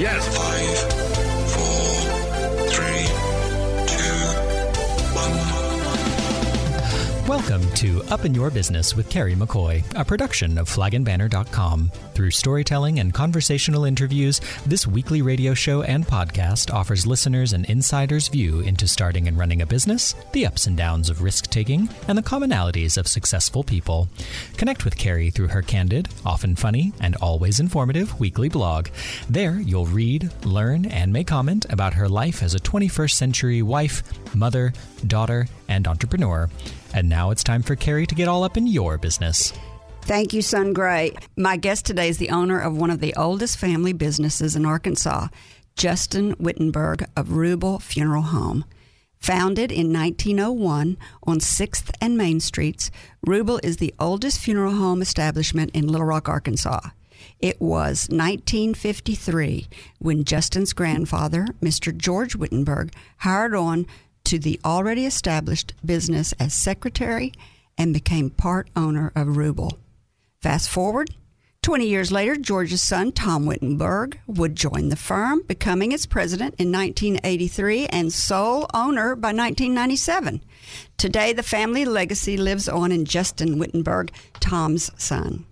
Yes. Five, Welcome to Up in Your Business with Carrie McCoy, a production of flagandbanner.com. Through storytelling and conversational interviews, this weekly radio show and podcast offers listeners an insider's view into starting and running a business, the ups and downs of risk taking, and the commonalities of successful people. Connect with Carrie through her candid, often funny, and always informative weekly blog. There, you'll read, learn, and may comment about her life as a 21st century wife, mother, daughter, and entrepreneur. And now it's time for Carrie to get all up in your business. Thank you, Sun Gray. My guest today is the owner of one of the oldest family businesses in Arkansas, Justin Wittenberg of Rubel Funeral Home. Founded in 1901 on 6th and Main Streets, Rubel is the oldest funeral home establishment in Little Rock, Arkansas. It was 1953 when Justin's grandfather, Mr. George Wittenberg, hired on to the already established business as secretary and became part owner of Rubel. Fast forward, 20 years later, George's son, Tom Wittenberg, would join the firm, becoming its president in 1983 and sole owner by 1997. Today, the family legacy lives on in Justin Wittenberg, Tom's son.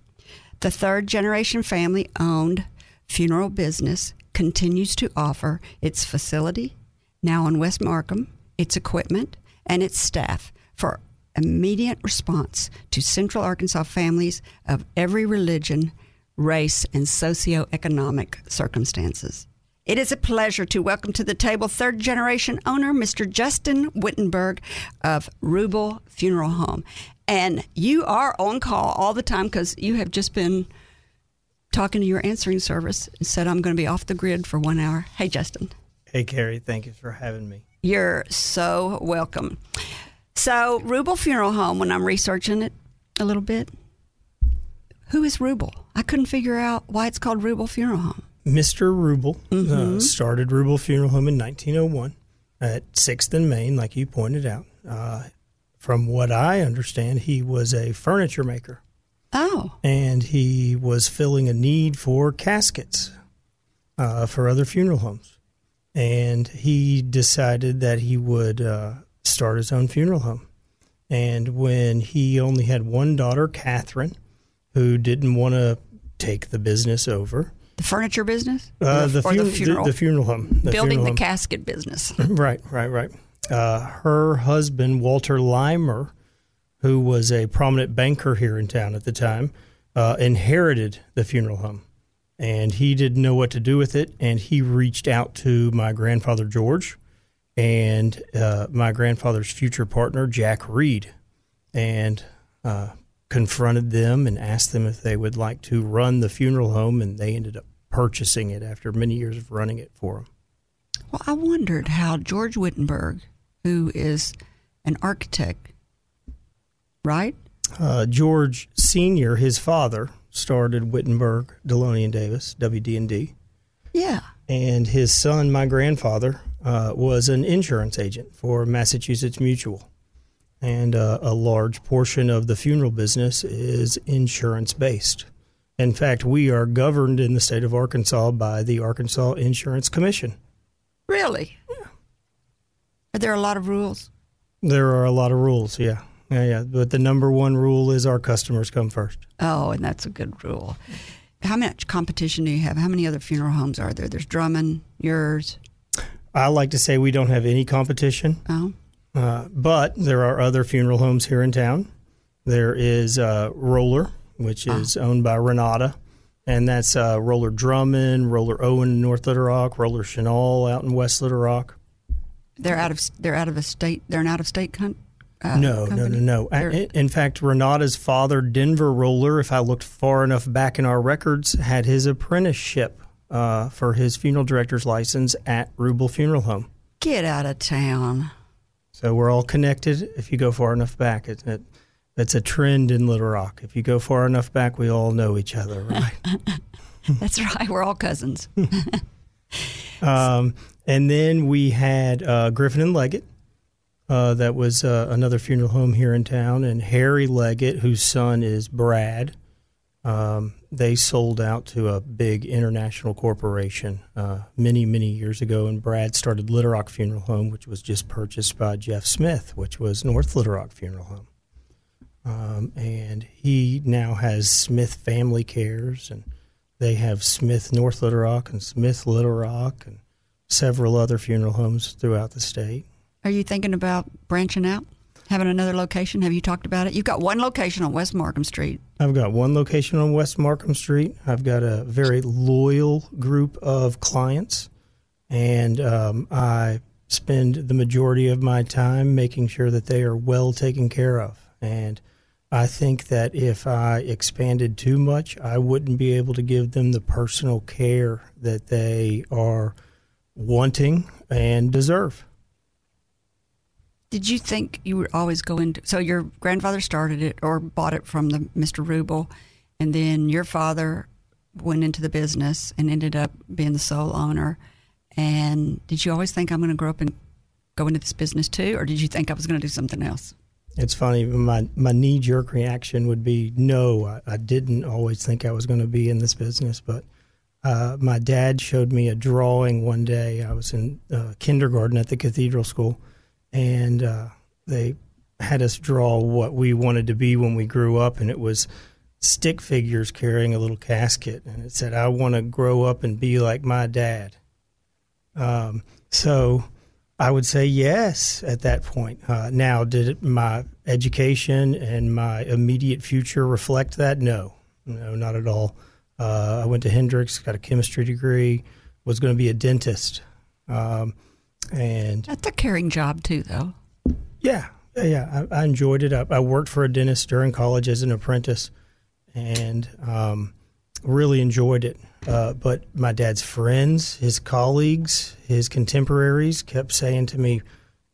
The third generation family owned funeral business continues to offer its facility, now in West Markham, its equipment, and its staff for immediate response to Central Arkansas families of every religion, race, and socioeconomic circumstances. It is a pleasure to welcome to the table third generation owner, Mr. Justin Wittenberg of Rubel Funeral Home. And you are on call all the time because you have just been talking to your answering service and said, I'm going to be off the grid for one hour. Hey, Justin. Hey, Carrie, thank you for having me. You're so welcome. So, Rubel Funeral Home, when I'm researching it a little bit, who is Rubel? I couldn't figure out why it's called Rubel Funeral Home. Mr. Rubel uh, started Rubel Funeral Home in 1901 at 6th and Main, like you pointed out. Uh, from what I understand, he was a furniture maker Oh, and he was filling a need for caskets uh, for other funeral homes. And he decided that he would uh, start his own funeral home. And when he only had one daughter, Catherine, who didn't want to take the business over, the furniture business? uh, the, fu- the funeral? the, funeral home, the Building funeral the home. casket business. Right, right, right. Uh, her husband, Walter Limer, who was a prominent banker here in town at the time, uh, inherited the funeral home. And he didn't know what to do with it. And he reached out to my grandfather, George, and uh, my grandfather's future partner, Jack Reed, and uh, confronted them and asked them if they would like to run the funeral home. And they ended up purchasing it after many years of running it for him. Well, I wondered how George Wittenberg, who is an architect, right? Uh, George Senior, his father, started Wittenberg, Delony and Davis, WD&D, Yeah. and his son, my grandfather, uh, was an insurance agent for Massachusetts Mutual, and uh, a large portion of the funeral business is insurance based. In fact, we are governed in the state of Arkansas by the Arkansas Insurance Commission. Really? Are there a lot of rules? There are a lot of rules, yeah, yeah, yeah. But the number one rule is our customers come first. Oh, and that's a good rule. How much competition do you have? How many other funeral homes are there? There's Drummond, yours. I like to say we don't have any competition. Oh, Uh, but there are other funeral homes here in town. There is uh, Roller, which is owned by Renata, and that's uh, Roller Drummond, Roller Owen in North Little Rock, Roller Chenal out in West Little Rock. they're out of they're out of a state. They're an out of state con- uh, no, no, company? no, no. They're- In in fact, Renata's father, Denver Roller, if I looked far enough back in our records, had his apprenticeship uh, for his funeral director's license at Rubel Funeral Home. Get out of town. So we're all connected if you go far enough back. It's, it, a trend in Little Rock. If you go far enough back, we all know each other, right? That's right. We're all cousins. um, and then we had uh, Griffin and Leggett. Uh, that was uh, another funeral home here in town, and Harry Leggett, whose son is Brad, Um, they sold out to a big international corporation uh, many, many years ago, and Brad started Little Rock Funeral Home, which was just purchased by Jeff Smith, which was North Little Rock Funeral Home. Um, and he now has Smith Family Cares, and they have Smith North Little Rock and Smith Little Rock, and several other funeral homes throughout the state. Are you thinking about branching out, having another location? Have you talked about it? You've got one location on West Markham Street. I've got one location on West Markham Street. I've got a very loyal group of clients, and um, I spend the majority of my time making sure that they are well taken care of. And I think that if I expanded too much, I wouldn't be able to give them the personal care that they are wanting and deserve. Did you think you would always go into? So your grandfather started it or bought it from the Mr. Rubel, and then your father went into the business and ended up being the sole owner. And did you always think I'm going to grow up and go into this business too, or did you think I was going to do something else? It's funny. My my knee jerk reaction would be no. I, I didn't always think I was going to be in this business, but uh, my dad showed me a drawing one day. I was in uh, kindergarten at the cathedral school, and uh, they had us draw what we wanted to be when we grew up, and it was stick figures carrying a little casket, and it said, "I want to grow up and be like my dad." Um, so I would say yes at that point. Uh, now, did my education and my immediate future reflect that? No, no, not at all. Uh, I went to Hendrix, got a chemistry degree, was going to be a dentist, um, and That's a caring job too, though. yeah, yeah, yeah. I, I enjoyed it. I, I worked for a dentist during college as an apprentice, and um, really enjoyed it. Uh, but my dad's friends, his colleagues, his contemporaries kept saying to me,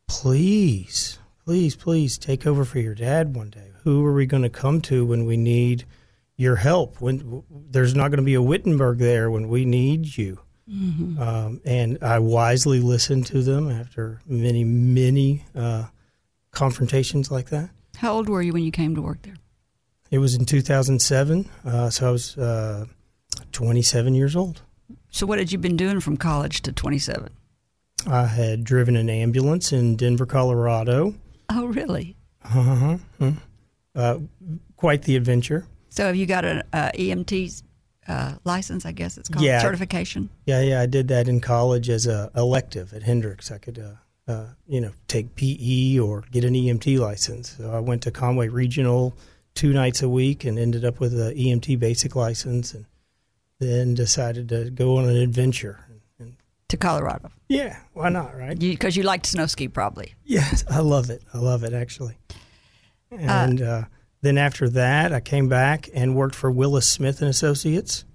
"Please, please, please take over for your dad one day. Who are we going to come to when we need your help? When there's not going to be a Wittenberg there when we need you." Um, and I wisely listened to them after many, many uh, confrontations like that. How old were you when you came to work there? It was in 2007, uh, so I was uh, 27 years old. So what had you been doing from college to 27? I had driven an ambulance in Denver, Colorado. Oh, really? Uh-huh. Uh, quite the adventure. So have you got an uh, EMT uh, license? I guess it's called Yeah. certification. Yeah, yeah, I did that in college as a elective at Hendrix. I could, uh, uh, you know, take PE or get an EMT license. So I went to Conway Regional two nights a week and ended up with an EMT basic license, and then decided to go on an adventure. And To Colorado, yeah, why not, right? because you, liked snow ski, probably. Yes, I love it. I love it actually. And uh, then after that, I came back and worked for Willis Smith and Associates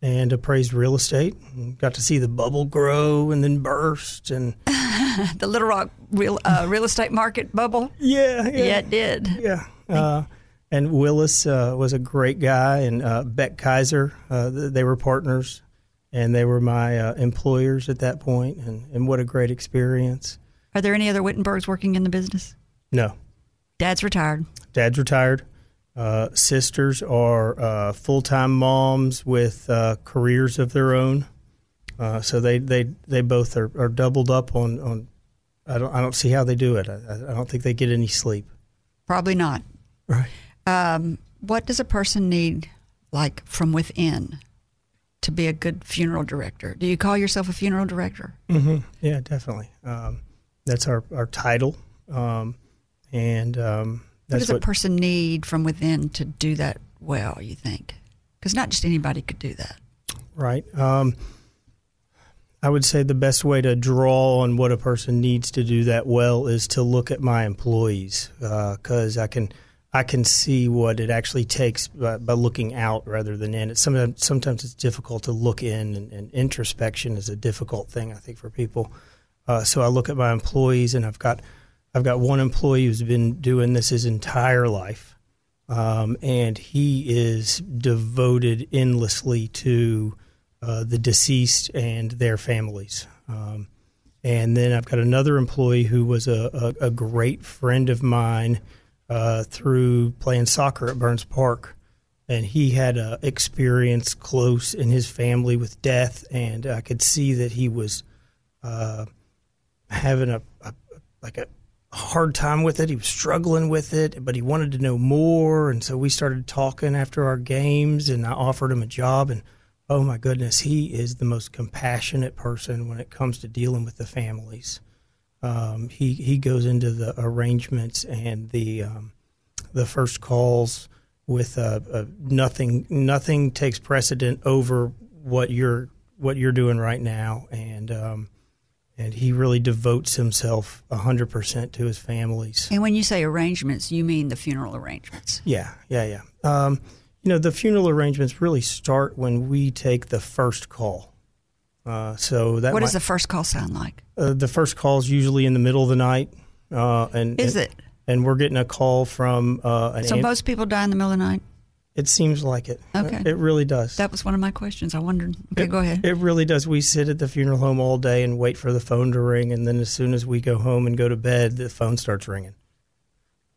and appraised real estate. And got to see the bubble grow and then burst and The Little Rock real uh, real estate market bubble. yeah, yeah, Yeah, it did. yeah. Uh, and Willis uh, was a great guy, and uh, Beck Kaiser, uh, they were partners, and they were my uh, employers at that point, and, and what a great experience. Are there any other Wittenbergs working in the business? No, Dad's retired. dad's retired. Uh, sisters are uh, full time moms with uh, careers of their own. Uh, so they, they, they both are, are doubled up on, on I don't I don't see how they do it. I, I don't think they get any sleep. Probably not. Right. Um, what does a person need, like from within, to be a good funeral director? Do you call yourself a funeral director? hmm Yeah, definitely. Um, that's our, our title. Um, and um, What does a what person need from within to do that well? You think? Because not just anybody could do that. Right. Um, I would say the best way to draw on what a person needs to do that well is to look at my employees because I can I can see what it actually takes by, by looking out rather than in. It's sometimes sometimes it's difficult to look in, and, and introspection is a difficult thing I think for people. Uh, so I look at my employees, and I've got I've got one employee who's been doing this his entire life, um, and he is devoted endlessly to uh, the deceased and their families. Um, and then I've got another employee who was a, a, a great friend of mine uh, through playing soccer at Burns Park. and he had a experience close in his family with death, and I could see that he was uh, having a, a like a hard time with it. He was struggling with it, but he wanted to know more, and so we started talking after our games, and I offered him a job, and oh my goodness, he is the most compassionate person when it comes to dealing with the families. Um, he he goes into the arrangements and the um, the first calls with uh, uh, nothing nothing takes precedent over what you're what you're doing right now and um, and he really devotes himself 100% to his families And when you say arrangements, you mean the funeral arrangements. yeah yeah yeah um, you know the funeral arrangements really start when we take the first call uh, so that What does the first call sound like? uh, the first call is usually in the middle of the night uh, and Is and- it? and we're getting a call from uh, an So aunt- most people die in the middle of the night? It seems like it. Okay. It really does. That was one of my questions. I wondered. Okay, it, go ahead. It really does. We sit at the funeral home all day and wait for the phone to ring, and then as soon as we go home and go to bed, the phone starts ringing.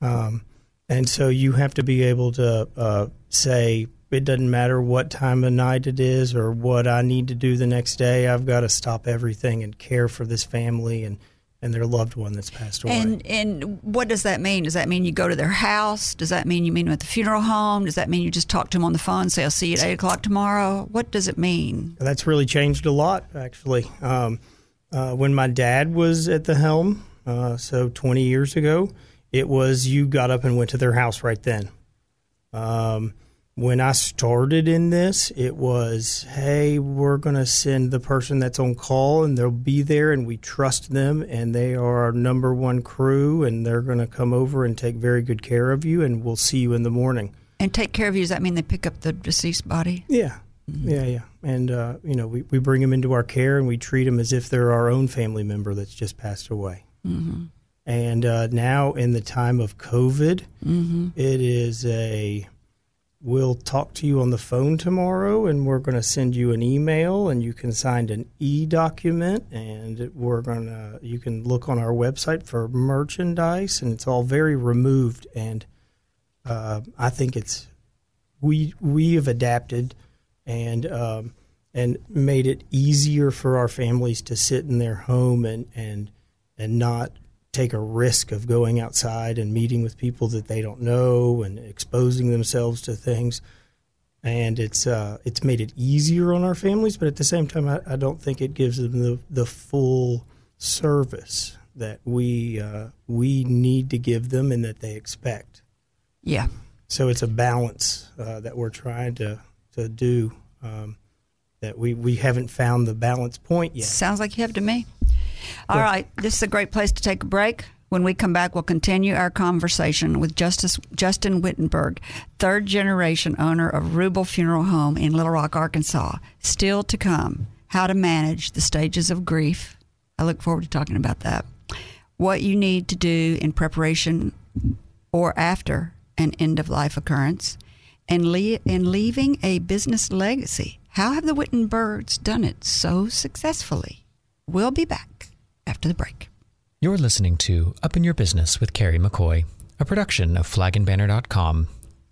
Um, and so you have to be able to uh, say it doesn't matter what time of night it is or what I need to do the next day. I've got to stop everything and care for this family and and their loved one that's passed away. And and what does that mean? Does that mean you go to their house? Does that mean you meet them at the funeral home? Does that mean you just talk to them on the phone and say, I'll see you at 8 o'clock tomorrow? What does it mean? That's really changed a lot, actually. Um, uh, when my dad was at the helm, uh, so 20 years ago, it was you got up and went to their house right then. Um, when I started in this, it was, hey, we're going to send the person that's on call and they'll be there and we trust them and they are our number one crew and they're going to come over and take very good care of you and we'll see you in the morning. And take care of you, does that mean they pick up the deceased body? Yeah. Yeah, yeah. And, uh, you know, we, we bring them into our care and we treat them as if they're our own family member that's just passed away. Mm-hmm. And uh, now, in the time of COVID, it is a we'll talk to you on the phone tomorrow and we're going to send you an email and you can sign an e-document and we're going to you can look on our website for merchandise and it's all very removed and uh, i think it's we we have adapted and um, and made it easier for our families to sit in their home and and and not take a risk of going outside and meeting with people that they don't know and exposing themselves to things. And it's uh, it's made it easier on our families, but at the same time, I, I don't think it gives them the, the full service that we uh, we need to give them and that they expect. Yeah. So it's a balance uh, that we're trying to to do. Um, that we, we haven't found the balance point yet. Sounds like you have to me. All right, this is a great place to take a break. When we come back, we'll continue our conversation with Justice Justin Wittenberg, third generation owner of Rubel Funeral Home in Little Rock, Arkansas. Still to come, how to manage the stages of grief. I look forward to talking about that. What you need to do in preparation or after an end of life occurrence, and, le- and leaving a business legacy. How have the Wittenbergs done it so successfully? We'll be back after the break. You're listening to Up in Your Business with Carrie McCoy, a production of flagandbanner.com.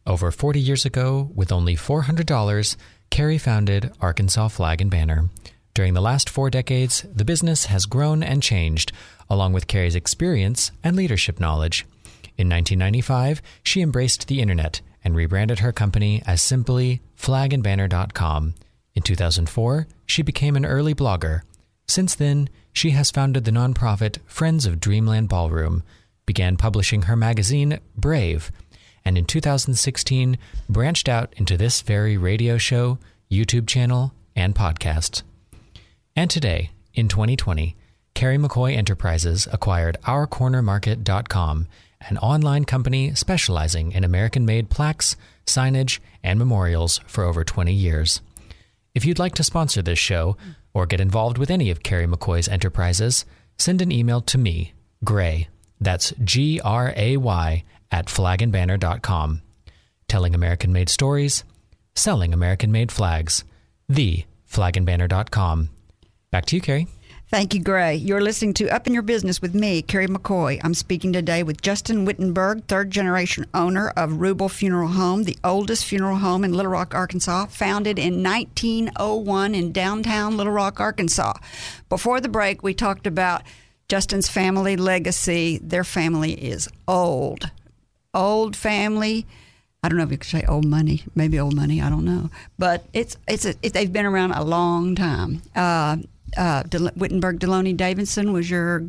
Over 40 years ago, with only $400, Carrie founded Arkansas Flag and Banner. During the last four decades, the business has grown and changed, along with Carrie's experience and leadership knowledge. In 1995, she embraced the internet and rebranded her company as simply flagandbanner.com. In 2004, she became an early blogger. Since then, she has founded the nonprofit Friends of Dreamland Ballroom, began publishing her magazine Brave, and in 2016 branched out into this very radio show, YouTube channel, and podcast. And today, in 2020, Carrie McCoy Enterprises acquired OurCornerMarket.com, an online company specializing in American made plaques, signage, and memorials for over 20 years. If you'd like to sponsor this show or get involved with any of Carrie McCoy's enterprises, send an email to me, Gray, that's G R A Y, at flagandbanner.com. Telling American made stories, selling American made flags, the flagandbanner.com. Back to you, Carrie. Thank you, Gray. You're listening to Up in Your Business with me, Carrie McCoy. I'm speaking today with Justin Wittenberg, third generation owner of Rubel Funeral Home, the oldest funeral home in Little Rock, Arkansas, founded in 1901 in downtown Little Rock, Arkansas. Before the break, we talked about Justin's family legacy. Their family is old, old family. I don't know if you could say old money, maybe old money. I don't know, but it's it's a, it, they've been around a long time. Uh, uh, De- Wittenberg Delony Davidson was your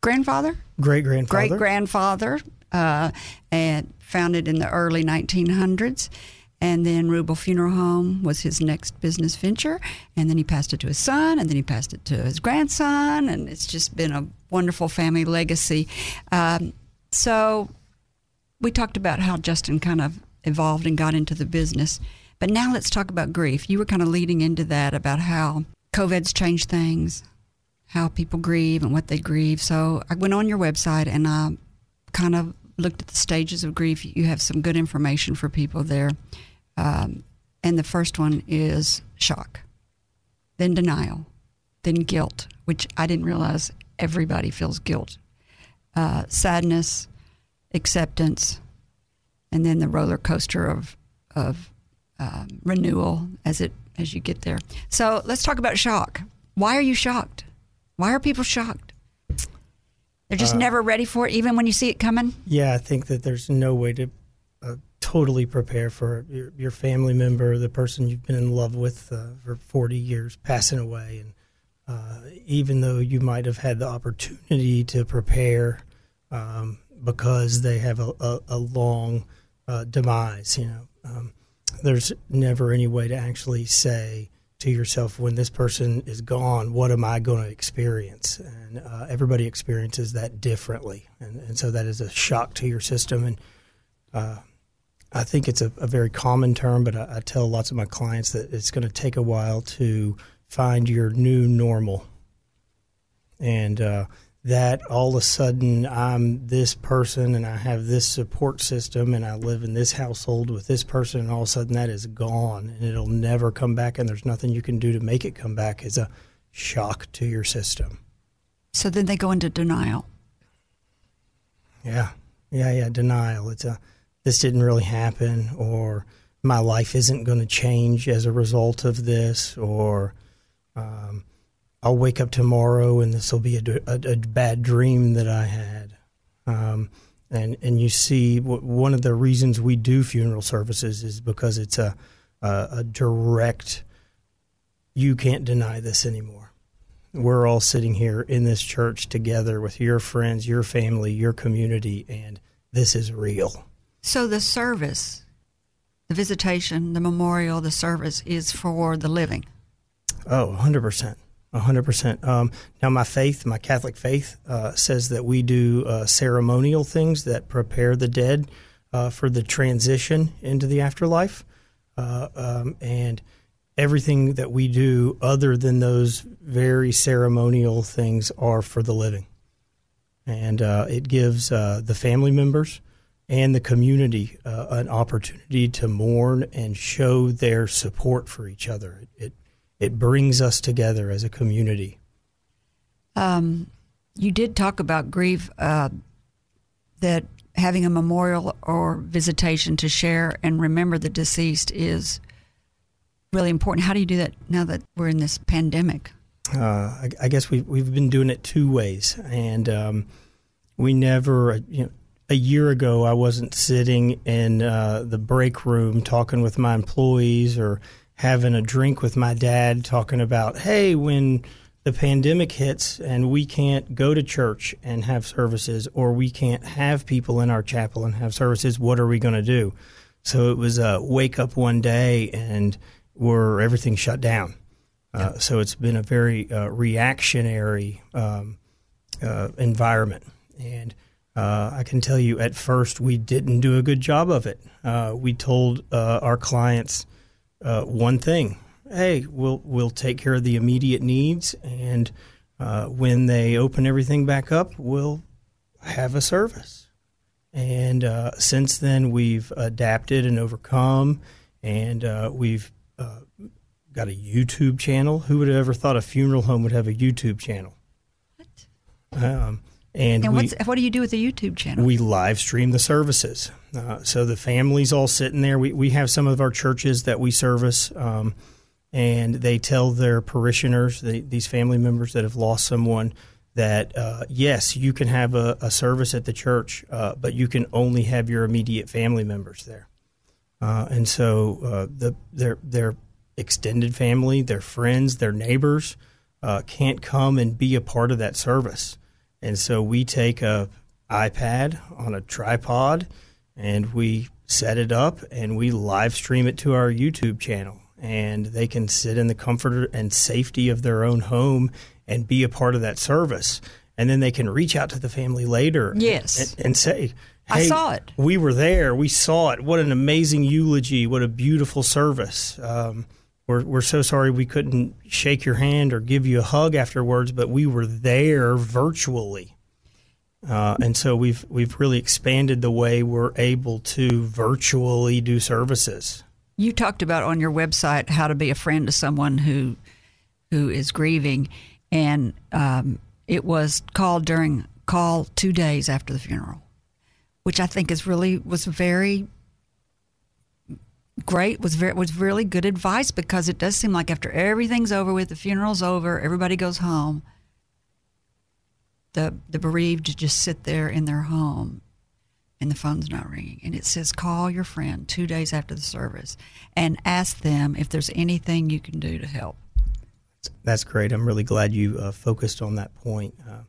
grandfather, Great grandfather. great grandfather, uh, and founded in the early 1900s. And then Rubel Funeral Home was his next business venture. And then he passed it to his son, and then he passed it to his grandson. And it's just been a wonderful family legacy. Um, so we talked about how Justin kind of evolved and got into the business. But now let's talk about grief. You were kind of leading into that about how COVID's changed things, how people grieve and what they grieve. So I went on your website and I kind of looked at the stages of grief. You have some good information for people there. Um, and the first one is shock, then denial, then guilt, which I didn't realize everybody feels guilt, uh, sadness, acceptance, and then the roller coaster of of um, renewal as it as you get there. So let's talk about shock. Why are you shocked? Why are people shocked? They're just never ready for it, even when you see it coming. Yeah, I think that there's no way to uh, totally prepare for your, your family member, the person you've been in love with uh, for 40 years, passing away. And uh, even though you might have had the opportunity to prepare um, because they have a, a, a long uh, demise, you know, um, there's never any way to actually say to yourself when this person is gone what am i going to experience? And uh, everybody experiences that differently. And, and so that is a shock to your system. And uh, i think it's a, a, very common term but I, I tell lots of my clients that it's going to take a while to find your new normal. And uh, that all of a sudden I'm this person and I have this support system and I live in this household with this person and all of a sudden that is gone and it'll never come back and there's nothing you can do to make it come back is a shock to your system. So then they go into denial. Yeah. Yeah, yeah, denial. It's a this didn't really happen or my life isn't going to change as a result of this or um, I'll wake up tomorrow and this will be a, a, a, bad dream that I had. Um, and and you see, one of the reasons we do funeral services is because it's a, a, a direct. You can't deny this anymore. We're all sitting here in this church together with your friends, your family, your community, and this is real. So the service, the visitation, the memorial, the service is for the living. Oh, 100% hundred um, percent. Now, my faith, my Catholic faith, uh, says that we do uh, ceremonial things that prepare the dead uh, for the transition into the afterlife, uh, um, and everything that we do other than those very ceremonial things are for the living, and uh, it gives uh, the family members and the community an opportunity to mourn and show their support for each other. It, it brings us together as a community. Um, you did talk about grief, uh, that having a memorial or visitation to share and remember the deceased is really important. How do you do that now that we're in this pandemic? Uh, I, I, guess we've, we've been doing it two ways. And um, we never, you know, a year ago, I wasn't sitting in uh, the break room talking with my employees or having a drink with my dad talking about, hey, when the pandemic hits and we can't go to church and have services or we can't have people in our chapel and have services, what are we going to do? So it was a wake up one day and we're everything shut down. Uh, so it's been a very uh, reactionary um, uh, environment. And uh, I can tell you at first we didn't do a good job of it. Uh, we told uh, our clients – uh, one thing. Hey, we'll we'll take care of the immediate needs, and uh, when they open everything back up, we'll have a service. And uh, since then, we've adapted and overcome, and uh, we've uh, got a YouTube channel. Who would have ever thought a funeral home would have a YouTube channel? What? Um, and And we, what do you do with the YouTube channel? we live stream the services. Uh, so the family's all sitting there. We, we have some of our churches that we service, um, and they tell their parishioners, the, these family members that have lost someone, that uh, yes, you can have a, a service at the church, uh, but you can only have your immediate family members there. Uh, and so uh, the their their extended family, their friends, their neighbors uh, can't come and be a part of that service. And so we take a iPad on a tripod and we set it up and we live stream it to our YouTube channel. And they can sit in the comfort and safety of their own home and be a part of that service. And then they can reach out to the family later Yes. and, and say, I saw it. We were there. We saw it. What an amazing eulogy. What a beautiful service. Um, we're, we're so sorry we couldn't shake your hand or give you a hug afterwards, but we were there virtually. Uh, and so we've we've really expanded the way we're able to virtually do services. You talked about on your website how to be a friend to someone who who is grieving, and um, it was called during call two days after the funeral, which I think is really was very great. was very was really good advice because it does seem like after everything's over with, the funeral's over, everybody goes home. The the bereaved just sit there in their home and the phone's not ringing. And it says, call your friend two days after the service and ask them if there's anything you can do to help. That's great. I'm really glad you uh, focused on that point. Uh,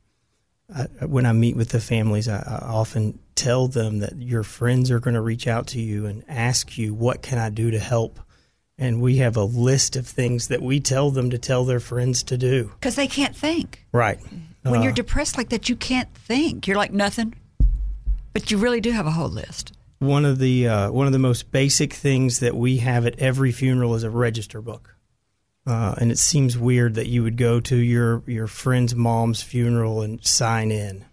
I, when I meet with the families, I, I often tell them that your friends are going to reach out to you and ask you, "What can I do to help?" And we have a list of things that we tell them to tell their friends to do. Because they can't think. Right. When Uh, you're depressed like that, you can't think. You're like nothing. But you really do have a whole list. one of the uh, one of the most basic things that we have at every funeral is a register book. Uh, and it seems weird that you would go to your your friend's mom's funeral and sign in.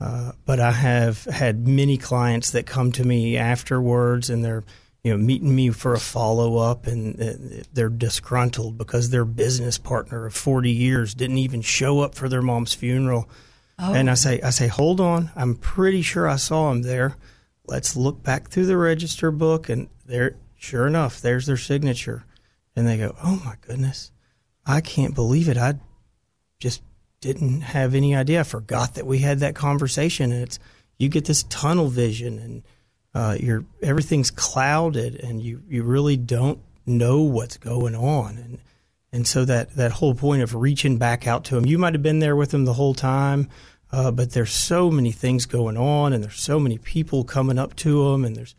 Uh, but I have had many clients that come to me afterwards, and they're you know meeting me for a follow up, and uh, they're disgruntled because their business partner of forty years didn't even show up for their mom's funeral. And I say, I say, hold on. I'm pretty sure I saw him there. Let's look back through the register book, and there, sure enough, there's their signature. And they go, oh my goodness, I can't believe it. I just didn't have any idea. I forgot that we had that conversation. And it's you get this tunnel vision, and uh, you're everything's clouded, and you you really don't know what's going on. And and so that, that whole point of reaching back out to them, you might have been there with them the whole time, uh, but there's so many things going on, and there's so many people coming up to them, and there's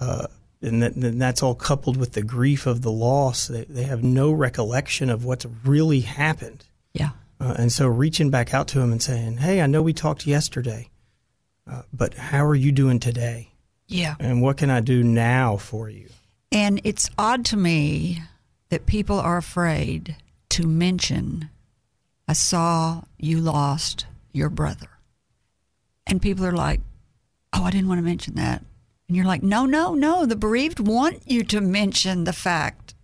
uh, and that, then that's all coupled with the grief of the loss. They, they have no recollection of what's really happened, Yeah. uh, and so reaching back out to them and saying, "Hey, I know we talked yesterday, uh, but how are you doing today? Yeah. And what can I do now for you?" And it's odd to me that people are afraid to mention, I saw you lost your brother. And people are like, oh, I didn't want to mention that. And you're like, no, no, no. The bereaved want you to mention the fact.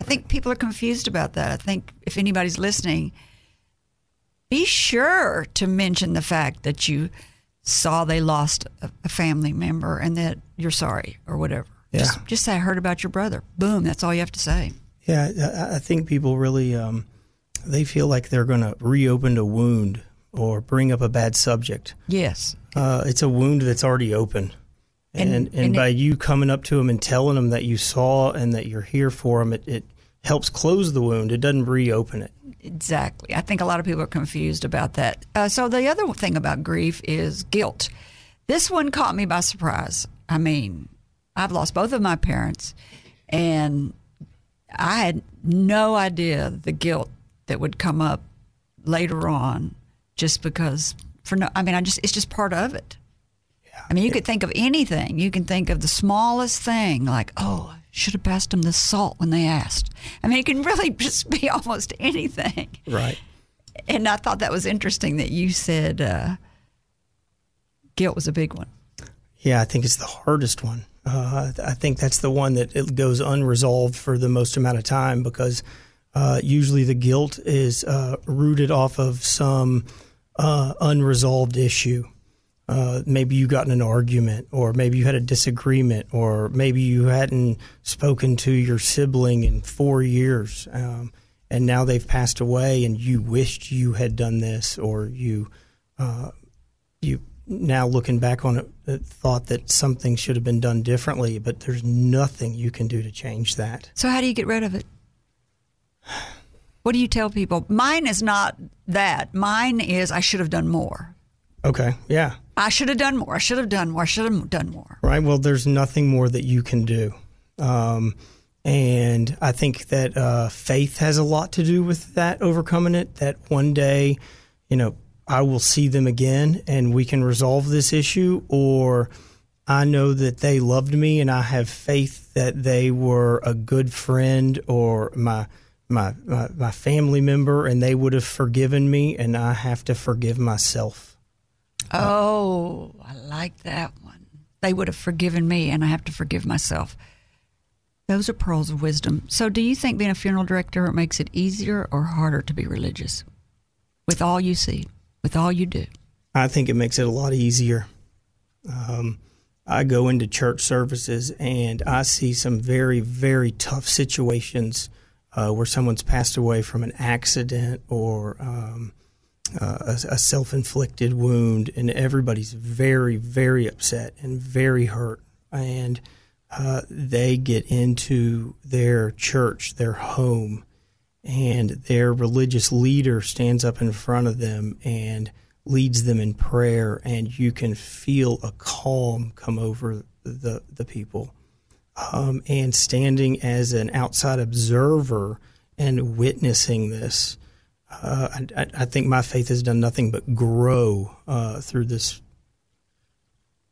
I think people are confused about that. I think if anybody's listening, be sure to mention the fact that you saw they lost a, family member and that you're sorry or whatever. Yeah. Just, just say, I heard about your brother. Boom. That's all you have to say. Yeah, I, I think people really um, they feel like they're going to reopen a wound or bring up a bad subject. Yes. Uh, it's a wound that's already open, And- and and, and by it- you coming up to them and telling them that you saw and that you're here for them, it, it helps close the wound. It doesn't reopen it. Exactly. I think a lot of people are confused about that. Uh, so the other thing about grief is guilt. This one caught me by surprise. I mean, I've lost both of my parents, and I had no idea the guilt that would come up later on, just because for no. I mean, I just it's just part of it. I mean, you could think of anything. You can think of the smallest thing, like, oh, I should have passed them the salt when they asked. I mean, it can really just be almost anything. Right. And I thought that was interesting that you said uh, guilt was a big one. Yeah, I think it's the hardest one. Uh, I think that's the one that it goes unresolved for the most amount of time because uh, usually the guilt is uh, rooted off of some uh, unresolved issue. Uh, maybe you got in an argument, or maybe you had a disagreement, or maybe you hadn't spoken to your sibling in four years, um, and now they've passed away, and you wished you had done this, or you uh, you now looking back on it, uh, thought that something should have been done differently, but there's nothing you can do to change that. So how do you get rid of it? What do you tell people? Mine is not that. Mine is I should have done more. Okay, yeah, I should have done more. I should have done more. I should have done more. right. Well, there's nothing more that you can do. Um, and I think that uh, faith has a lot to do with that, overcoming it. That one day, you know, I will see them again and we can resolve this issue, or I know that they loved me and I have faith that they were a good friend or my my my, my family member and they would have forgiven me and I have to forgive myself. Oh, I like that one. They would have forgiven me, and I have to forgive myself. Those are pearls of wisdom. So, do you think being a funeral director makes it easier or harder to be religious with all you see, with all you do? I think it makes it a lot easier. Um, I go into church services and I see some very, very tough situations uh, where someone's passed away from an accident or um, uh, a, a self inflicted wound, and everybody's very, very upset and very hurt. And uh, they get into their church, their home, and their religious leader stands up in front of them and leads them in prayer, and you can feel a calm come over the the people. Um, and standing as an outside observer and witnessing this, uh, I, I think my faith has done nothing but grow uh, through this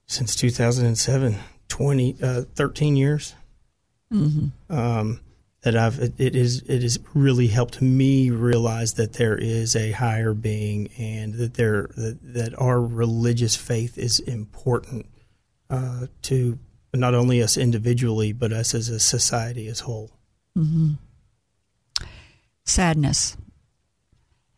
since 2007, 20, uh, 13 years. Um, that I've it, it is it has really helped me realize that there is a higher being and that there that, that our religious faith is important uh, to not only us individually but us as a society as whole. Sadness.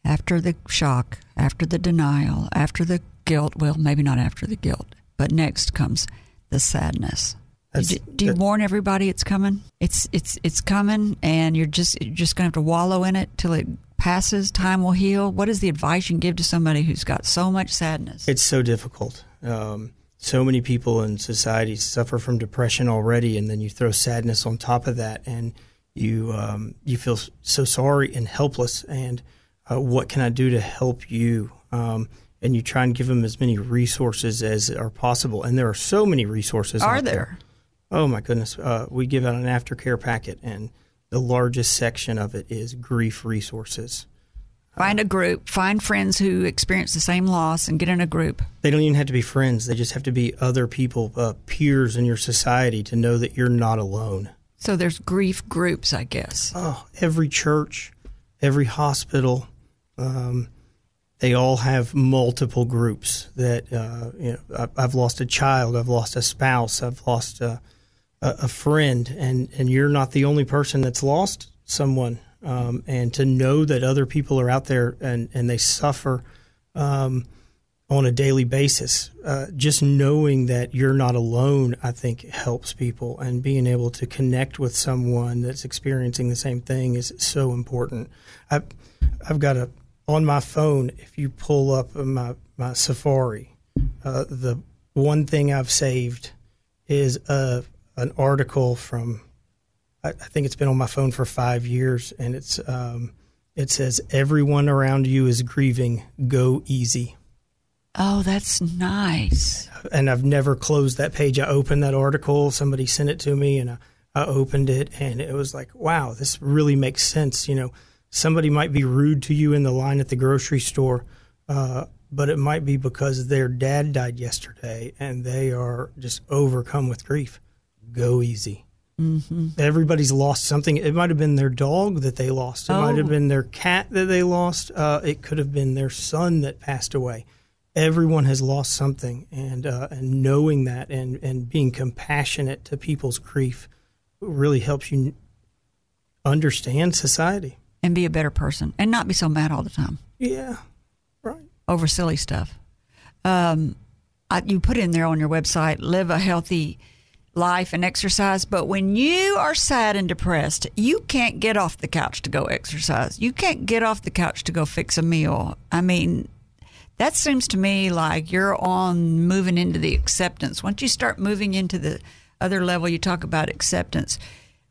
After the shock, after the denial, after the guilt, well, maybe not after the guilt, but next comes the sadness. Do, do you that- warn everybody it's coming? It's it's it's coming, and you're just you're just gonna have to wallow in it till it passes. Time will heal. What is the advice you can give to somebody who's got so much sadness? It's so difficult. Um, so many people in society suffer from depression already, and then you throw sadness on top of that, and you um, you feel so sorry and helpless. And uh, what can I do to help you? Um, and you try and give them as many resources as are possible. And there are so many resources. Are out there? Oh my goodness! Uh, we give out an aftercare packet, and the largest section of it is grief resources. Find a group. Find friends who experience the same loss, and get in a group. They don't even have to be friends. They just have to be other people, uh, peers in your society, to know that you're not alone. So there's grief groups, I guess. Oh, every church, every hospital, um, they all have multiple groups. That uh, you know, I, I've lost a child, I've lost a spouse, I've lost a, a, friend, and and you're not the only person that's lost someone. Um, and to know that other people are out there and and they suffer. Um, on a daily basis. Uh, just knowing that you're not alone, I think, helps people, and being able to connect with someone that's experiencing the same thing is so important. I've, I've got a on my phone. If you pull up my my Safari, uh, the one thing I've saved is a an article from. I, I think it's been on my phone for five years, and it's um, it says everyone around you is grieving. Go easy Oh, that's nice. and I've never closed that page. I opened that article, somebody sent it to me, and I, I opened it, and it was like, wow, this really makes sense. You know, somebody might be rude to you in the line at the grocery store, uh, but it might be because their dad died yesterday and they are just overcome with grief. Go easy. Mm-hmm. Everybody's lost something. It might have been their dog that they lost. It might have Oh. been their cat that they lost. Uh, it could have been their son that passed away everyone has lost something, and uh, and knowing that and and being compassionate to people's grief really helps you understand society and be a better person and not be so mad all the time. Yeah, right. Over silly stuff. Um, I, you put in there on your website, live a healthy life and exercise. But when you are sad and depressed, you can't get off the couch to go exercise. You can't get off the couch to go fix a meal. I mean, that seems to me like you're on moving into the acceptance. Once you start moving into the other level, you talk about acceptance.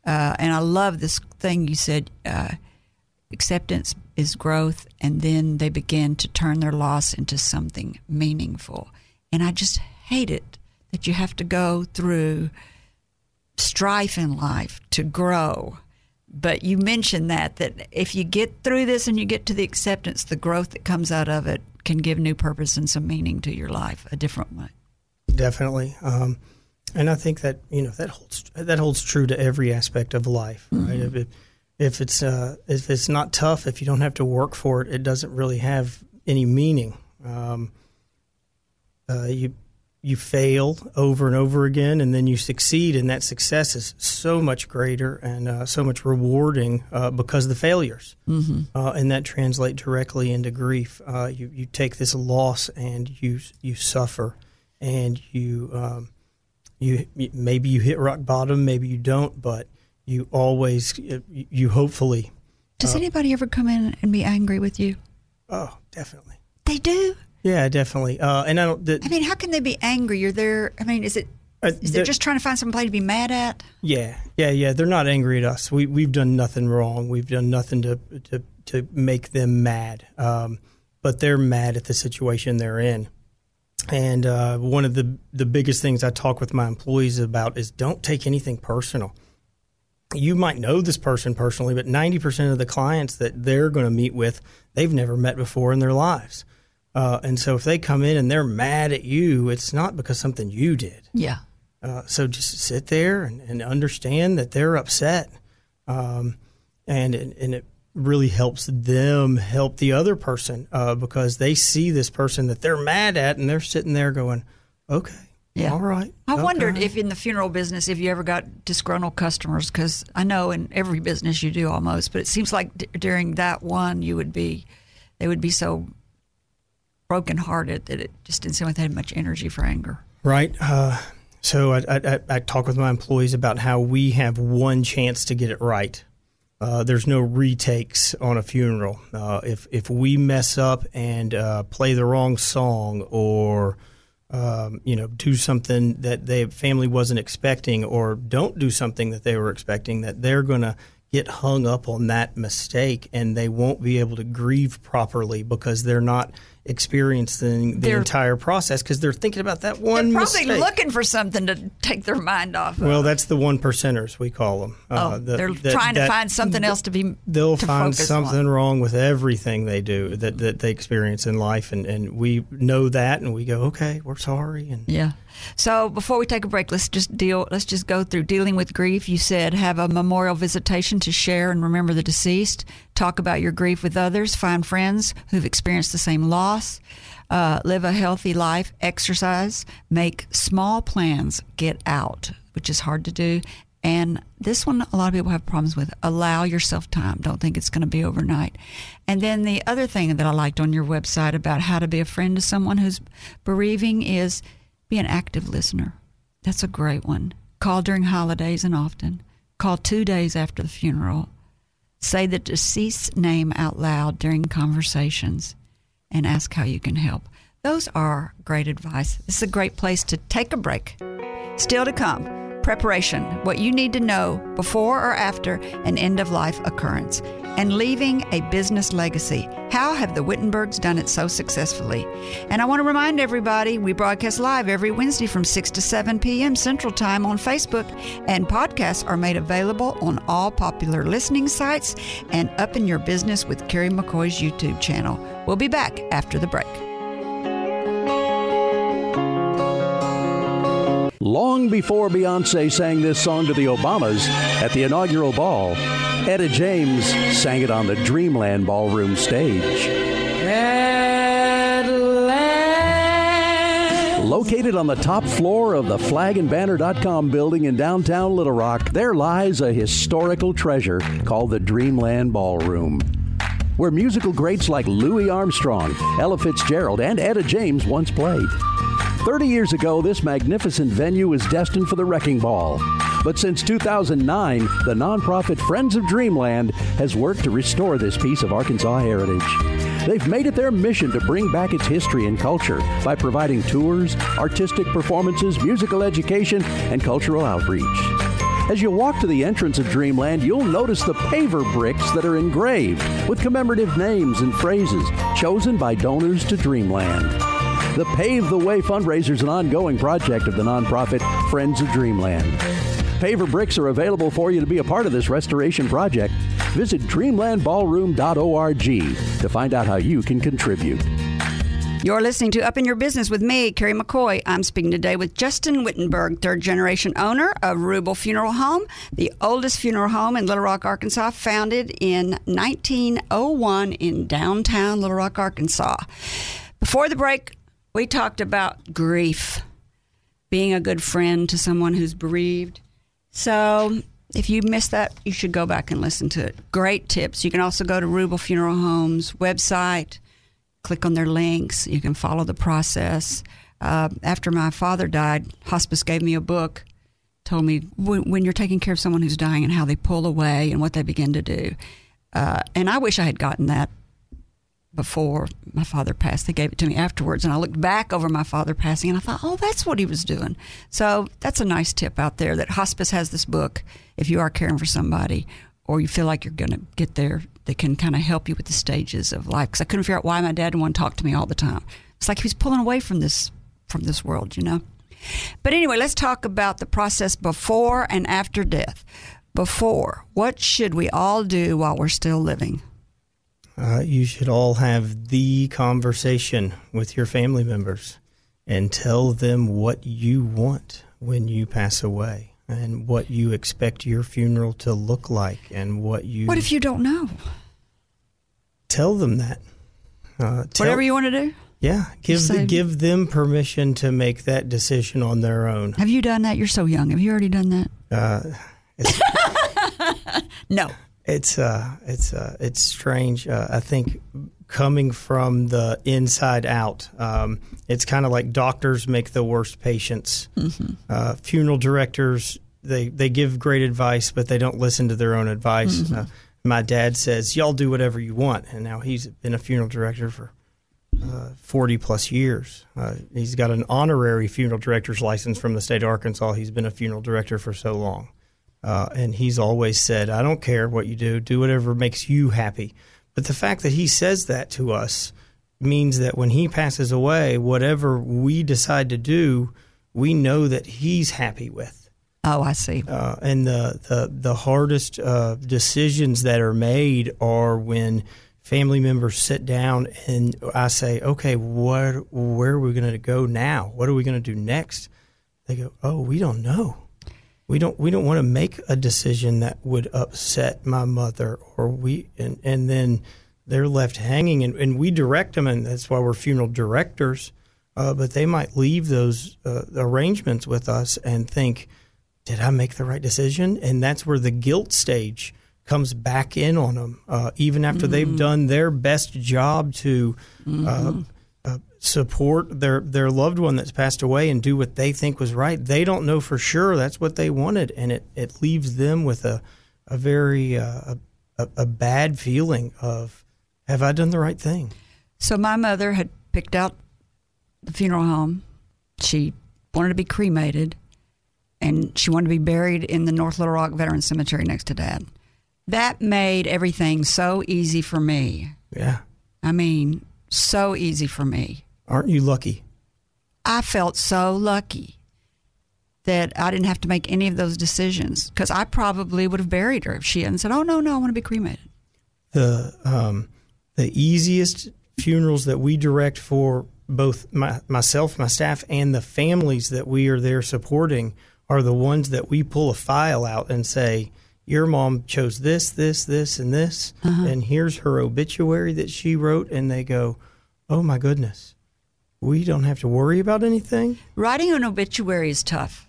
Uh, and I love this thing you said uh, acceptance is growth, and then they begin to turn their loss into something meaningful. And I just hate it that you have to go through strife in life to grow. But you mentioned that that if you get through this and you get to the acceptance, the growth that comes out of it can give new purpose and some meaning to your life a different way. Definitely, um, and I think that you know that holds that holds true to every aspect of life. Right? Mm-hmm. If, if it's uh, if it's not tough, if you don't have to work for it, it doesn't really have any meaning. Um, uh, you you fail over and over again, and then you succeed, and that success is so much greater and uh, so much rewarding uh, because of the failures, mm-hmm. uh, and that translate directly into grief. Uh, you you take this loss and you you suffer, and you um, you maybe you hit rock bottom, maybe you don't, but you always you hopefully. Does uh, anybody ever come in and be angry with you? Oh, definitely. They do. Yeah, definitely. Uh, and I don't. The, I mean, how can they be angry? You're there. I mean, is it? Uh, is they just trying to find somebody to be mad at? Yeah, yeah, yeah. They're not angry at us. We we've done nothing wrong. We've done nothing to to to make them mad. Um, but they're mad at the situation they're in. And uh, one of the the biggest things I talk with my employees about is don't take anything personal. You might know this person personally, but ninety percent of the clients that they're going to meet with, they've never met before in their lives. Uh, and so if they come in and they're mad at you, it's not because something you did. Yeah. Uh, so just sit there and, and, understand that they're upset. Um, and, and it really helps them help the other person uh, because they see this person that they're mad at and they're sitting there going, okay. Yeah. All right. I okay. wondered if in the funeral business, if you ever got disgruntled customers, because I know in every business you do almost, but it seems like d- during that one you would be, they would be so brokenhearted that it just didn't seem like they had much energy for anger. Right. Uh, so I, I, I, talk with my employees about how we have one chance to get it right. Uh, there's no retakes on a funeral. Uh, if if we mess up and uh, play the wrong song or um, you know do something that the family wasn't expecting or don't do something that they were expecting, that they're going to get hung up on that mistake and they won't be able to grieve properly because they're not experiencing the they're, entire process because they're thinking about that one. They're probably mistake. looking for something to take their mind off. Well, of. that's the one percenters we call them. Uh, oh, uh, the, they're that, trying to find something else to be. They'll to find something on. wrong with everything they do that, that they experience in life, and, and we know that, and we go, okay, we're sorry, and yeah. So before we take a break, let's just deal. Let's just go through dealing with grief. You said have a memorial visitation to share and remember the deceased. Talk about your grief with others. Find friends who've experienced the same loss. Uh, live a healthy life. Exercise. Make small plans. Get out, which is hard to do. And this one, a lot of people have problems with. Allow yourself time. Don't think it's going to be overnight. And then the other thing that I liked on your website about how to be a friend to someone who's bereaving is be an active listener. That's a great one. Call during holidays and often. Call two days after the funeral. Say the deceased's name out loud during conversations and ask how you can help. Those are great advice. This is a great place to take a break. Still to come preparation, what you need to know before or after an end of life occurrence, and leaving a business legacy. How have the Wittenbergs done it so successfully? And I want to remind everybody we broadcast live every Wednesday from 6 to 7 p.m. Central Time on Facebook, and podcasts are made available on all popular listening sites and up in your business with Kerry McCoy's YouTube channel. We'll be back after the break. Long before Beyonce sang this song to the Obamas at the inaugural ball, Etta James sang it on the Dreamland Ballroom stage. Located on the top floor of the flagandbanner.com building in downtown Little Rock, there lies a historical treasure called the Dreamland Ballroom where musical greats like Louis Armstrong, Ella Fitzgerald, and Etta James once played. 30 years ago, this magnificent venue was destined for the wrecking ball. But since 2009, the nonprofit Friends of Dreamland has worked to restore this piece of Arkansas heritage. They've made it their mission to bring back its history and culture by providing tours, artistic performances, musical education, and cultural outreach. As you walk to the entrance of Dreamland, you'll notice the paver bricks that are engraved with commemorative names and phrases chosen by donors to Dreamland. The Pave the Way fundraiser is an ongoing project of the nonprofit Friends of Dreamland. Paver bricks are available for you to be a part of this restoration project. Visit dreamlandballroom.org to find out how you can contribute. You're listening to Up in Your Business with me, Kerry McCoy. I'm speaking today with Justin Wittenberg, third generation owner of Ruebel Funeral Home, the oldest funeral home in Little Rock, Arkansas, founded in 1901 in downtown Little Rock, Arkansas. Before the break, we talked about grief, being a good friend to someone who's bereaved. So, if you missed that, you should go back and listen to it. Great tips. You can also go to Ruebel Funeral Home's website click on their links. You can follow the process. Uh, after my father died, hospice gave me a book, told me when, when, you're taking care of someone who's dying and how they pull away and what they begin to do. Uh, and I wish I had gotten that before my father passed. They gave it to me afterwards, and I looked back over my father passing, and I thought, oh, that's what he was doing. So that's a nice tip out there that hospice has this book if you are caring for somebody or you feel like you're going to get there that can kind of help you with the stages of life. Because I couldn't figure out why my dad didn't want to talk to me all the time. It's like he was pulling away from this from this world, you know. But anyway, let's talk about the process before and after death. Before, what should we all do while we're still living? Uh, you should all have the conversation with your family members and tell them what you want when you pass away and what you expect your funeral to look like and what you What if you don't know? Tell them that. Uh, tell, Whatever you want to do. Yeah, give the, give them permission to make that decision on their own. Have you done that? You're so young. Have you already done that? Uh, no. It's uh, it's uh, it's strange. Uh, I think coming from the inside out. Um, it's kind of like doctors make the worst patients. Mm-hmm. Uh, funeral directors they they give great advice, but they don't listen to their own advice. Mm-hmm. Uh, my dad says, "Y'all do whatever you want," and now he's been a funeral director for uh, 40 plus years. Uh, he's got an honorary funeral director's license from the state of Arkansas. He's been a funeral director for so long. Uh, and he's always said, I don't care what you do, do whatever makes you happy. But the fact that he says that to us means that when he passes away, whatever we decide to do, we know that he's happy with. Oh, I see. Uh, and the the the hardest uh, decisions that are made are when family members sit down and I say, "Okay, what? Where are we going to go now? What are we going to do next?" They go, "Oh, we don't know." We don't we don't want to make a decision that would upset my mother or we and and then they're left hanging and, and we direct them and that's why we're funeral directors uh, but they might leave those uh, arrangements with us and think did i make the right decision and that's where the guilt stage comes back in on them uh, even after mm-hmm. they've done their best job to uh, mm-hmm support their their loved one that's passed away and do what they think was right. They don't know for sure that's what they wanted, and it, it leaves them with a a very uh, a, a bad feeling of have I done the right thing? So my mother had picked out the funeral home. She wanted to be cremated, and she wanted to be buried in the North Little Rock Veteran Cemetery next to Dad. That made everything so easy for me. Yeah. I mean, so easy for me. Aren't you lucky? I felt so lucky that I didn't have to make any of those decisions because I probably would have buried her if she hadn't said, "Oh no, no, I want to be cremated." The um, the easiest funerals that we direct for both my, myself, my staff, and the families that we are there supporting are the ones that we pull a file out and say, "Your mom chose this, this, this, and this, uh-huh. and here's her obituary that she wrote," and they go, "Oh my goodness." We don't have to worry about anything. Writing an obituary is tough.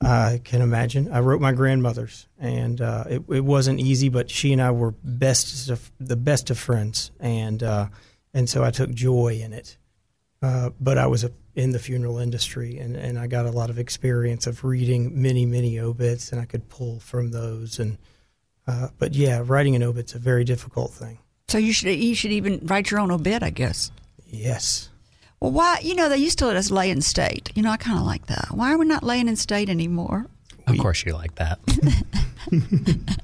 I can imagine. I wrote my grandmother's, and uh, it, it wasn't easy, but she and I were best of, the best of friends, and uh, and so I took joy in it. Uh, but I was a, in the funeral industry, and, and I got a lot of experience of reading many many obits, and I could pull from those. And uh, but yeah, writing an obit's a very difficult thing. So you should you should even write your own obit, I guess. Yes. Well, why? You know, they used to let us lay in state. You know, I kind of like that. Why are we not laying in state anymore? Of course, you like that.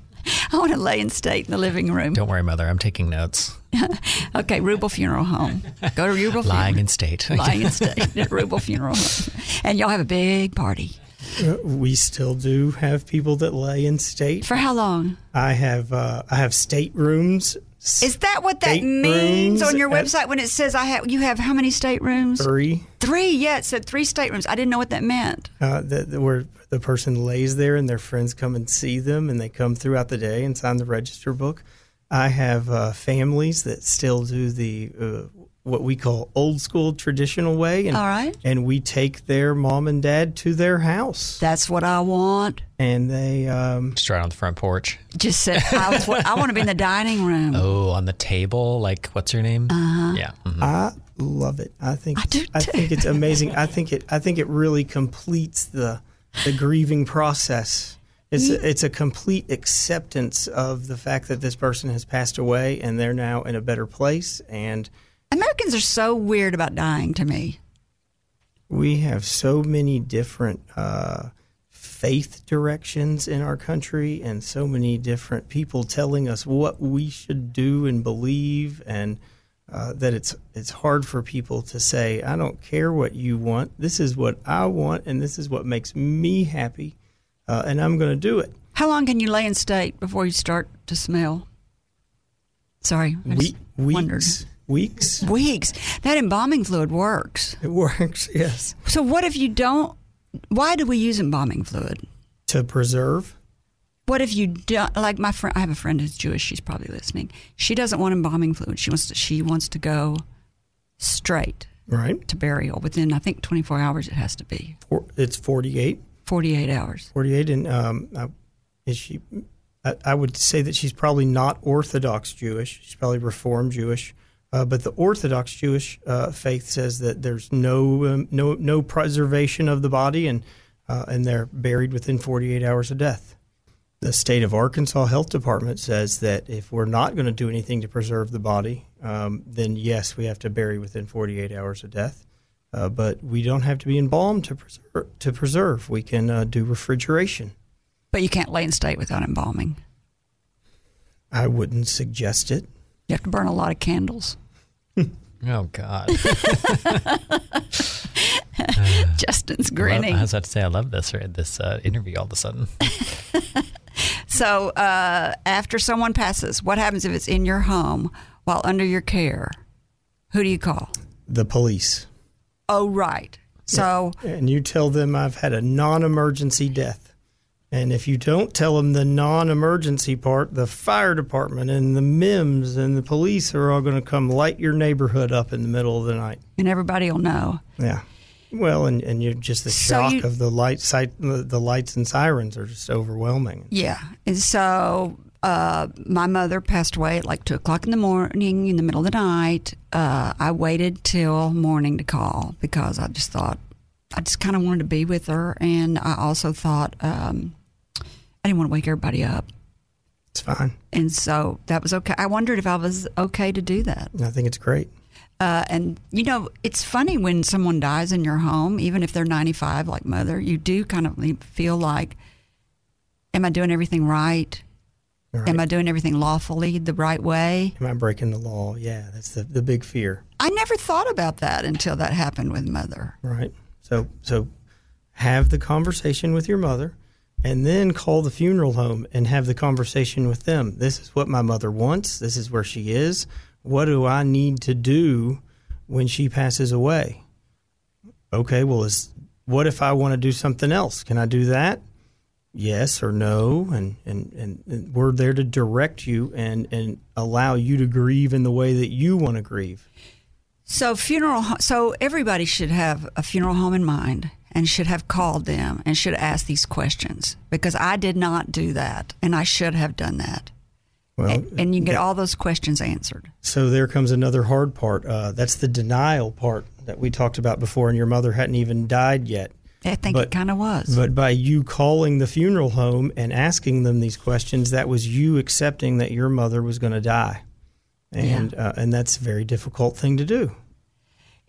I want to lay in state in the living room. Don't worry, mother. I'm taking notes. Okay, Ruebel Funeral Home. Go to Ruebel Lying in state. Lying in state at Ruebel Funeral Home, and y'all have a big party. Uh, We still do have people that lay in state. For how long? I have uh, I have state rooms. Is that what that means on your website when it says I have? You have how many staterooms? Three. Three. Yeah, it said three staterooms. I didn't know what that meant. uh, that that where the person lays there and their friends come and see them and they come throughout the day and sign the register book. I have uh, families that still do the uh, what we call old school traditional way, and All right. and we take their mom and dad to their house, That's what I want. and they um, Just right on the front porch. Just said I, was, I want to be in the dining room. Oh, on the table. Like, what's her name? Uh-huh. Yeah. mhm. I love it. I think I do I too. think it's amazing. I think it I think it really completes the the grieving process. It's a, it's a complete acceptance of the fact that this person has passed away and they're now in a better place and Americans are so weird about dying to me. we have so many different uh, faith directions in our country and so many different people telling us what we should do and believe and uh, that it's it's hard for people to say I don't care what you want this is what I want and this is what makes me happy uh, and I'm going to do it How long can you lay in state before you start to smell? Sorry, I just we- wondered. Weeks weeks. That embalming fluid works. it works yes So what if you don't? Why do we use embalming fluid? to preserve What if you don't? Like my friend, I have a friend who's Jewish. She's probably listening. She doesn't want embalming fluid. She wants to. She wants to go straight right to burial within. I think 24 hours. It has to be For- it's 48 48 hours. 48 and um, is she I, I would say that she's probably not orthodox jewish she's probably reformed jewish uh, but the orthodox jewish uh, faith says that there's no um, no no preservation of the body and uh, and they're buried within 48 hours of death the state of arkansas health department says that if we're not going to do anything to preserve the body um, then yes we have to bury within 48 hours of death uh, but we don't have to be embalmed to preserve. To preserve, we can uh, do refrigeration. But you can't lay in state without embalming. I wouldn't suggest it. You have to burn a lot of candles. Oh, God. Justin's grinning. I grinning. was about to say, I love this right, this uh, interview all of a sudden. So uh, after someone passes, what happens if it's in your home while under your care? Who do you call? The police. Oh, right. So And you tell them I've had a non emergency death. And if you don't tell them the non emergency part, the fire department and the MIMS and the police are all going to come light your neighborhood up in the middle of the night. and everybody will know. Yeah. Well, and, and you're just the So shock you- of the light sight, the, the lights and sirens are just overwhelming. Yeah. And so uh, my mother passed away at like two o'clock in the morning, in the middle of the night. Uh, I waited till morning to call because I just thought, I just kind of wanted to be with her. And I also thought, um, I didn't want to wake everybody up. It's fine. And so that was okay. I wondered if I was okay to do that. I think it's great. Uh, and you know, it's funny when someone dies in your home, even if they're 95, like mother, you do kind of feel like, am I doing everything right? Right. Am I doing everything lawfully, the right way? Am I breaking the law? Yeah, that's the, the big fear, I never thought about that until that happened with mother. right? So so have the conversation with your mother and then call the funeral home and have the conversation with them. This is what my mother wants. This is where she is. What do I need to do when she passes away? Okay, well is what if I want to do something else? Can I do that? Yes or no, and, and, and, and we're there to direct you and, and allow you to grieve in the way that you want to grieve. So funeral. So everybody should have a funeral home in mind and should have called them and should ask these questions because I did not do that and I should have done that. Well, and, and you get all those questions answered. so there comes another hard part. Uh, that's the denial part that we talked about before, and your mother hadn't even died yet. I think But- it kind of was. But by you calling the funeral home and asking them these questions, that was you accepting that your mother was going to die, and uh, and that's a very difficult thing to do.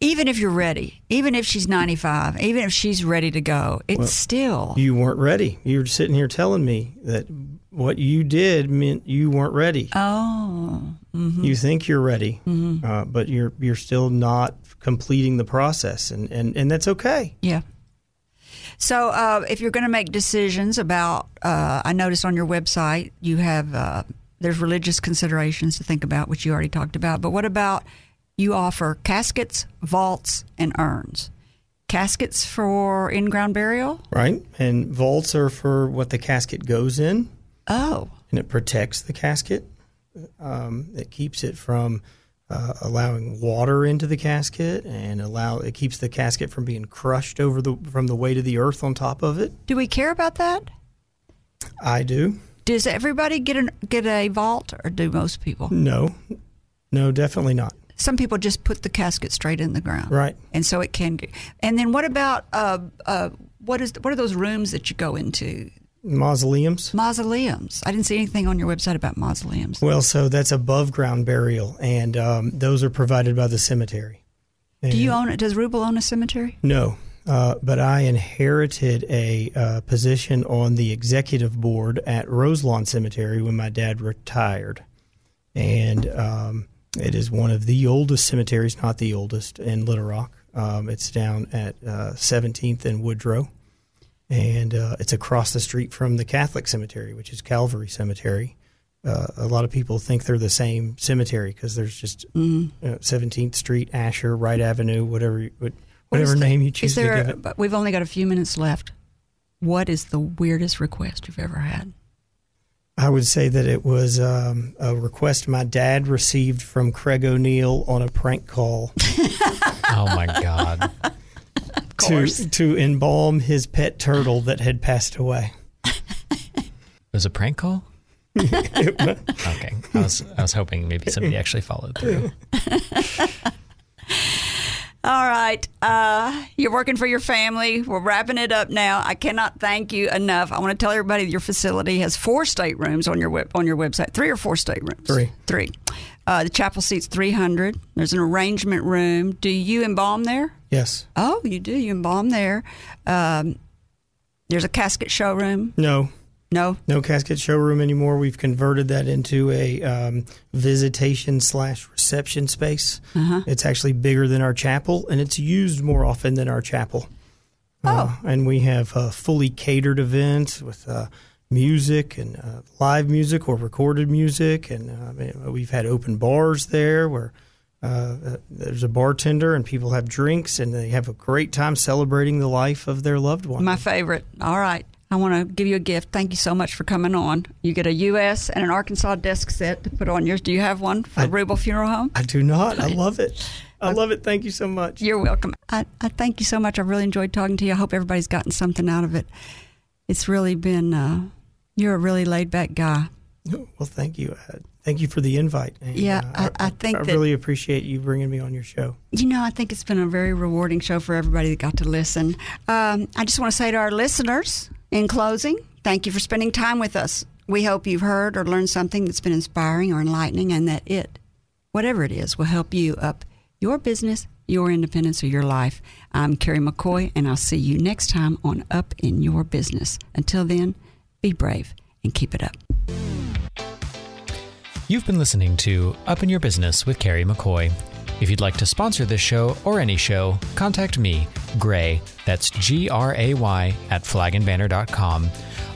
Even if you're ready, even if she's 95, even if she's ready to go, it's still. You weren't ready. You were sitting here telling me that what you did meant you weren't ready. oh, You think you're ready, uh, but you're you're still not completing the process, and and, and that's okay. Yeah. So, uh, if you're going to make decisions about, uh, I noticed on your website you have uh, there's religious considerations to think about, which you already talked about. But what about you offer caskets, vaults, and urns? Caskets for in-ground burial. Right? And vaults are for what the casket goes in, Oh, and it protects the casket. Um, it keeps it from uh, allowing water into the casket, and allow it keeps the casket from being crushed over the from the weight of the earth on top of it. do we care about that? I do. Does everybody get an, get a vault, or do most people? No, no, definitely not. Some people just put the casket straight in the ground, Right. And so it can. Get, and then what about uh, uh, what is what are those rooms that you go into? Mausoleums. Mausoleums. I didn't see anything on your website about mausoleums. Well, so that's above ground burial, and um, those are provided by the cemetery. Do you own it? Does Ruebel own a cemetery? No, uh, but I inherited a uh, position on the executive board at Roselawn Cemetery when my dad retired, and um, it is one of the oldest cemeteries, not the oldest, in Little Rock. Um, it's down at uh, 17th and Woodrow, and uh, it's across the street from the Catholic cemetery, which is Calvary Cemetery. Uh, a lot of people think they're the same cemetery because there's just uh, 17th Street, Asher, Wright Avenue, whatever you, what- What is whatever the- name you choose there? to give it. But we've only got a few minutes left. What is the weirdest request you've ever had? I would say that it was um, a request my dad received from Craig O'Neill on a prank call Oh my God. to to embalm his pet turtle that had passed away. It was a prank call? okay. I was I was hoping maybe somebody actually followed through. All right. Uh, you're working for your family. We're wrapping it up now. I cannot thank you enough. I want to tell everybody your facility has four staterooms on your web, on your website. Three or four staterooms? Three. Three. Uh, the chapel seats 300. There's an arrangement room. Do you embalm there? Yes. Oh, you do. You embalm there. Um, there's a casket showroom. No. No. No casket showroom anymore. We've converted that into a um, visitation slash reception space. It's actually bigger than our chapel, and it's used more often than our chapel. Uh, and we have uh, fully catered events with uh, music and uh, live music or recorded music, and uh, we've had open bars there where. Uh, uh, there's a bartender and people have drinks and they have a great time celebrating the life of their loved one. My favorite. All right. I want to give you a gift. Thank you so much for coming on. You get a U.S. and an Arkansas desk set to put on yours. Do you have one for I- Ruebel Funeral Home? I do not. I love it. I love it. Thank you so much. You're welcome. I, I thank you so much. I really enjoyed talking to you. I hope everybody's gotten something out of it. It's really been, uh, you're a really laid back guy. Well, thank you. Uh, thank you for the invite. And, Yeah, uh, I- I think I that- really appreciate you bringing me on your show. You know, I think it's been a very rewarding show for everybody that got to listen. Um, I just want to say to our listeners in closing, thank you for spending time with us. We hope you've heard or learned something that's been inspiring or enlightening, and that it, whatever it is, will help you up your business, your independence, or your life. I'm Kerry McCoy, and I'll see you next time on Up in Your Business. Until then, be brave and keep it up. You've been listening to Up in Your Business with Kerry McCoy. If you'd like to sponsor this show or any show, contact me, Gray, that's G R A Y, at flagandbanner.com.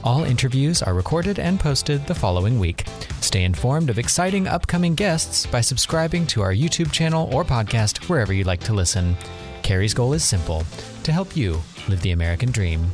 All interviews are recorded and posted the following week. Stay informed of exciting upcoming guests by subscribing to our YouTube channel or podcast wherever you like to listen. Kerry's goal is simple to help you live the American dream.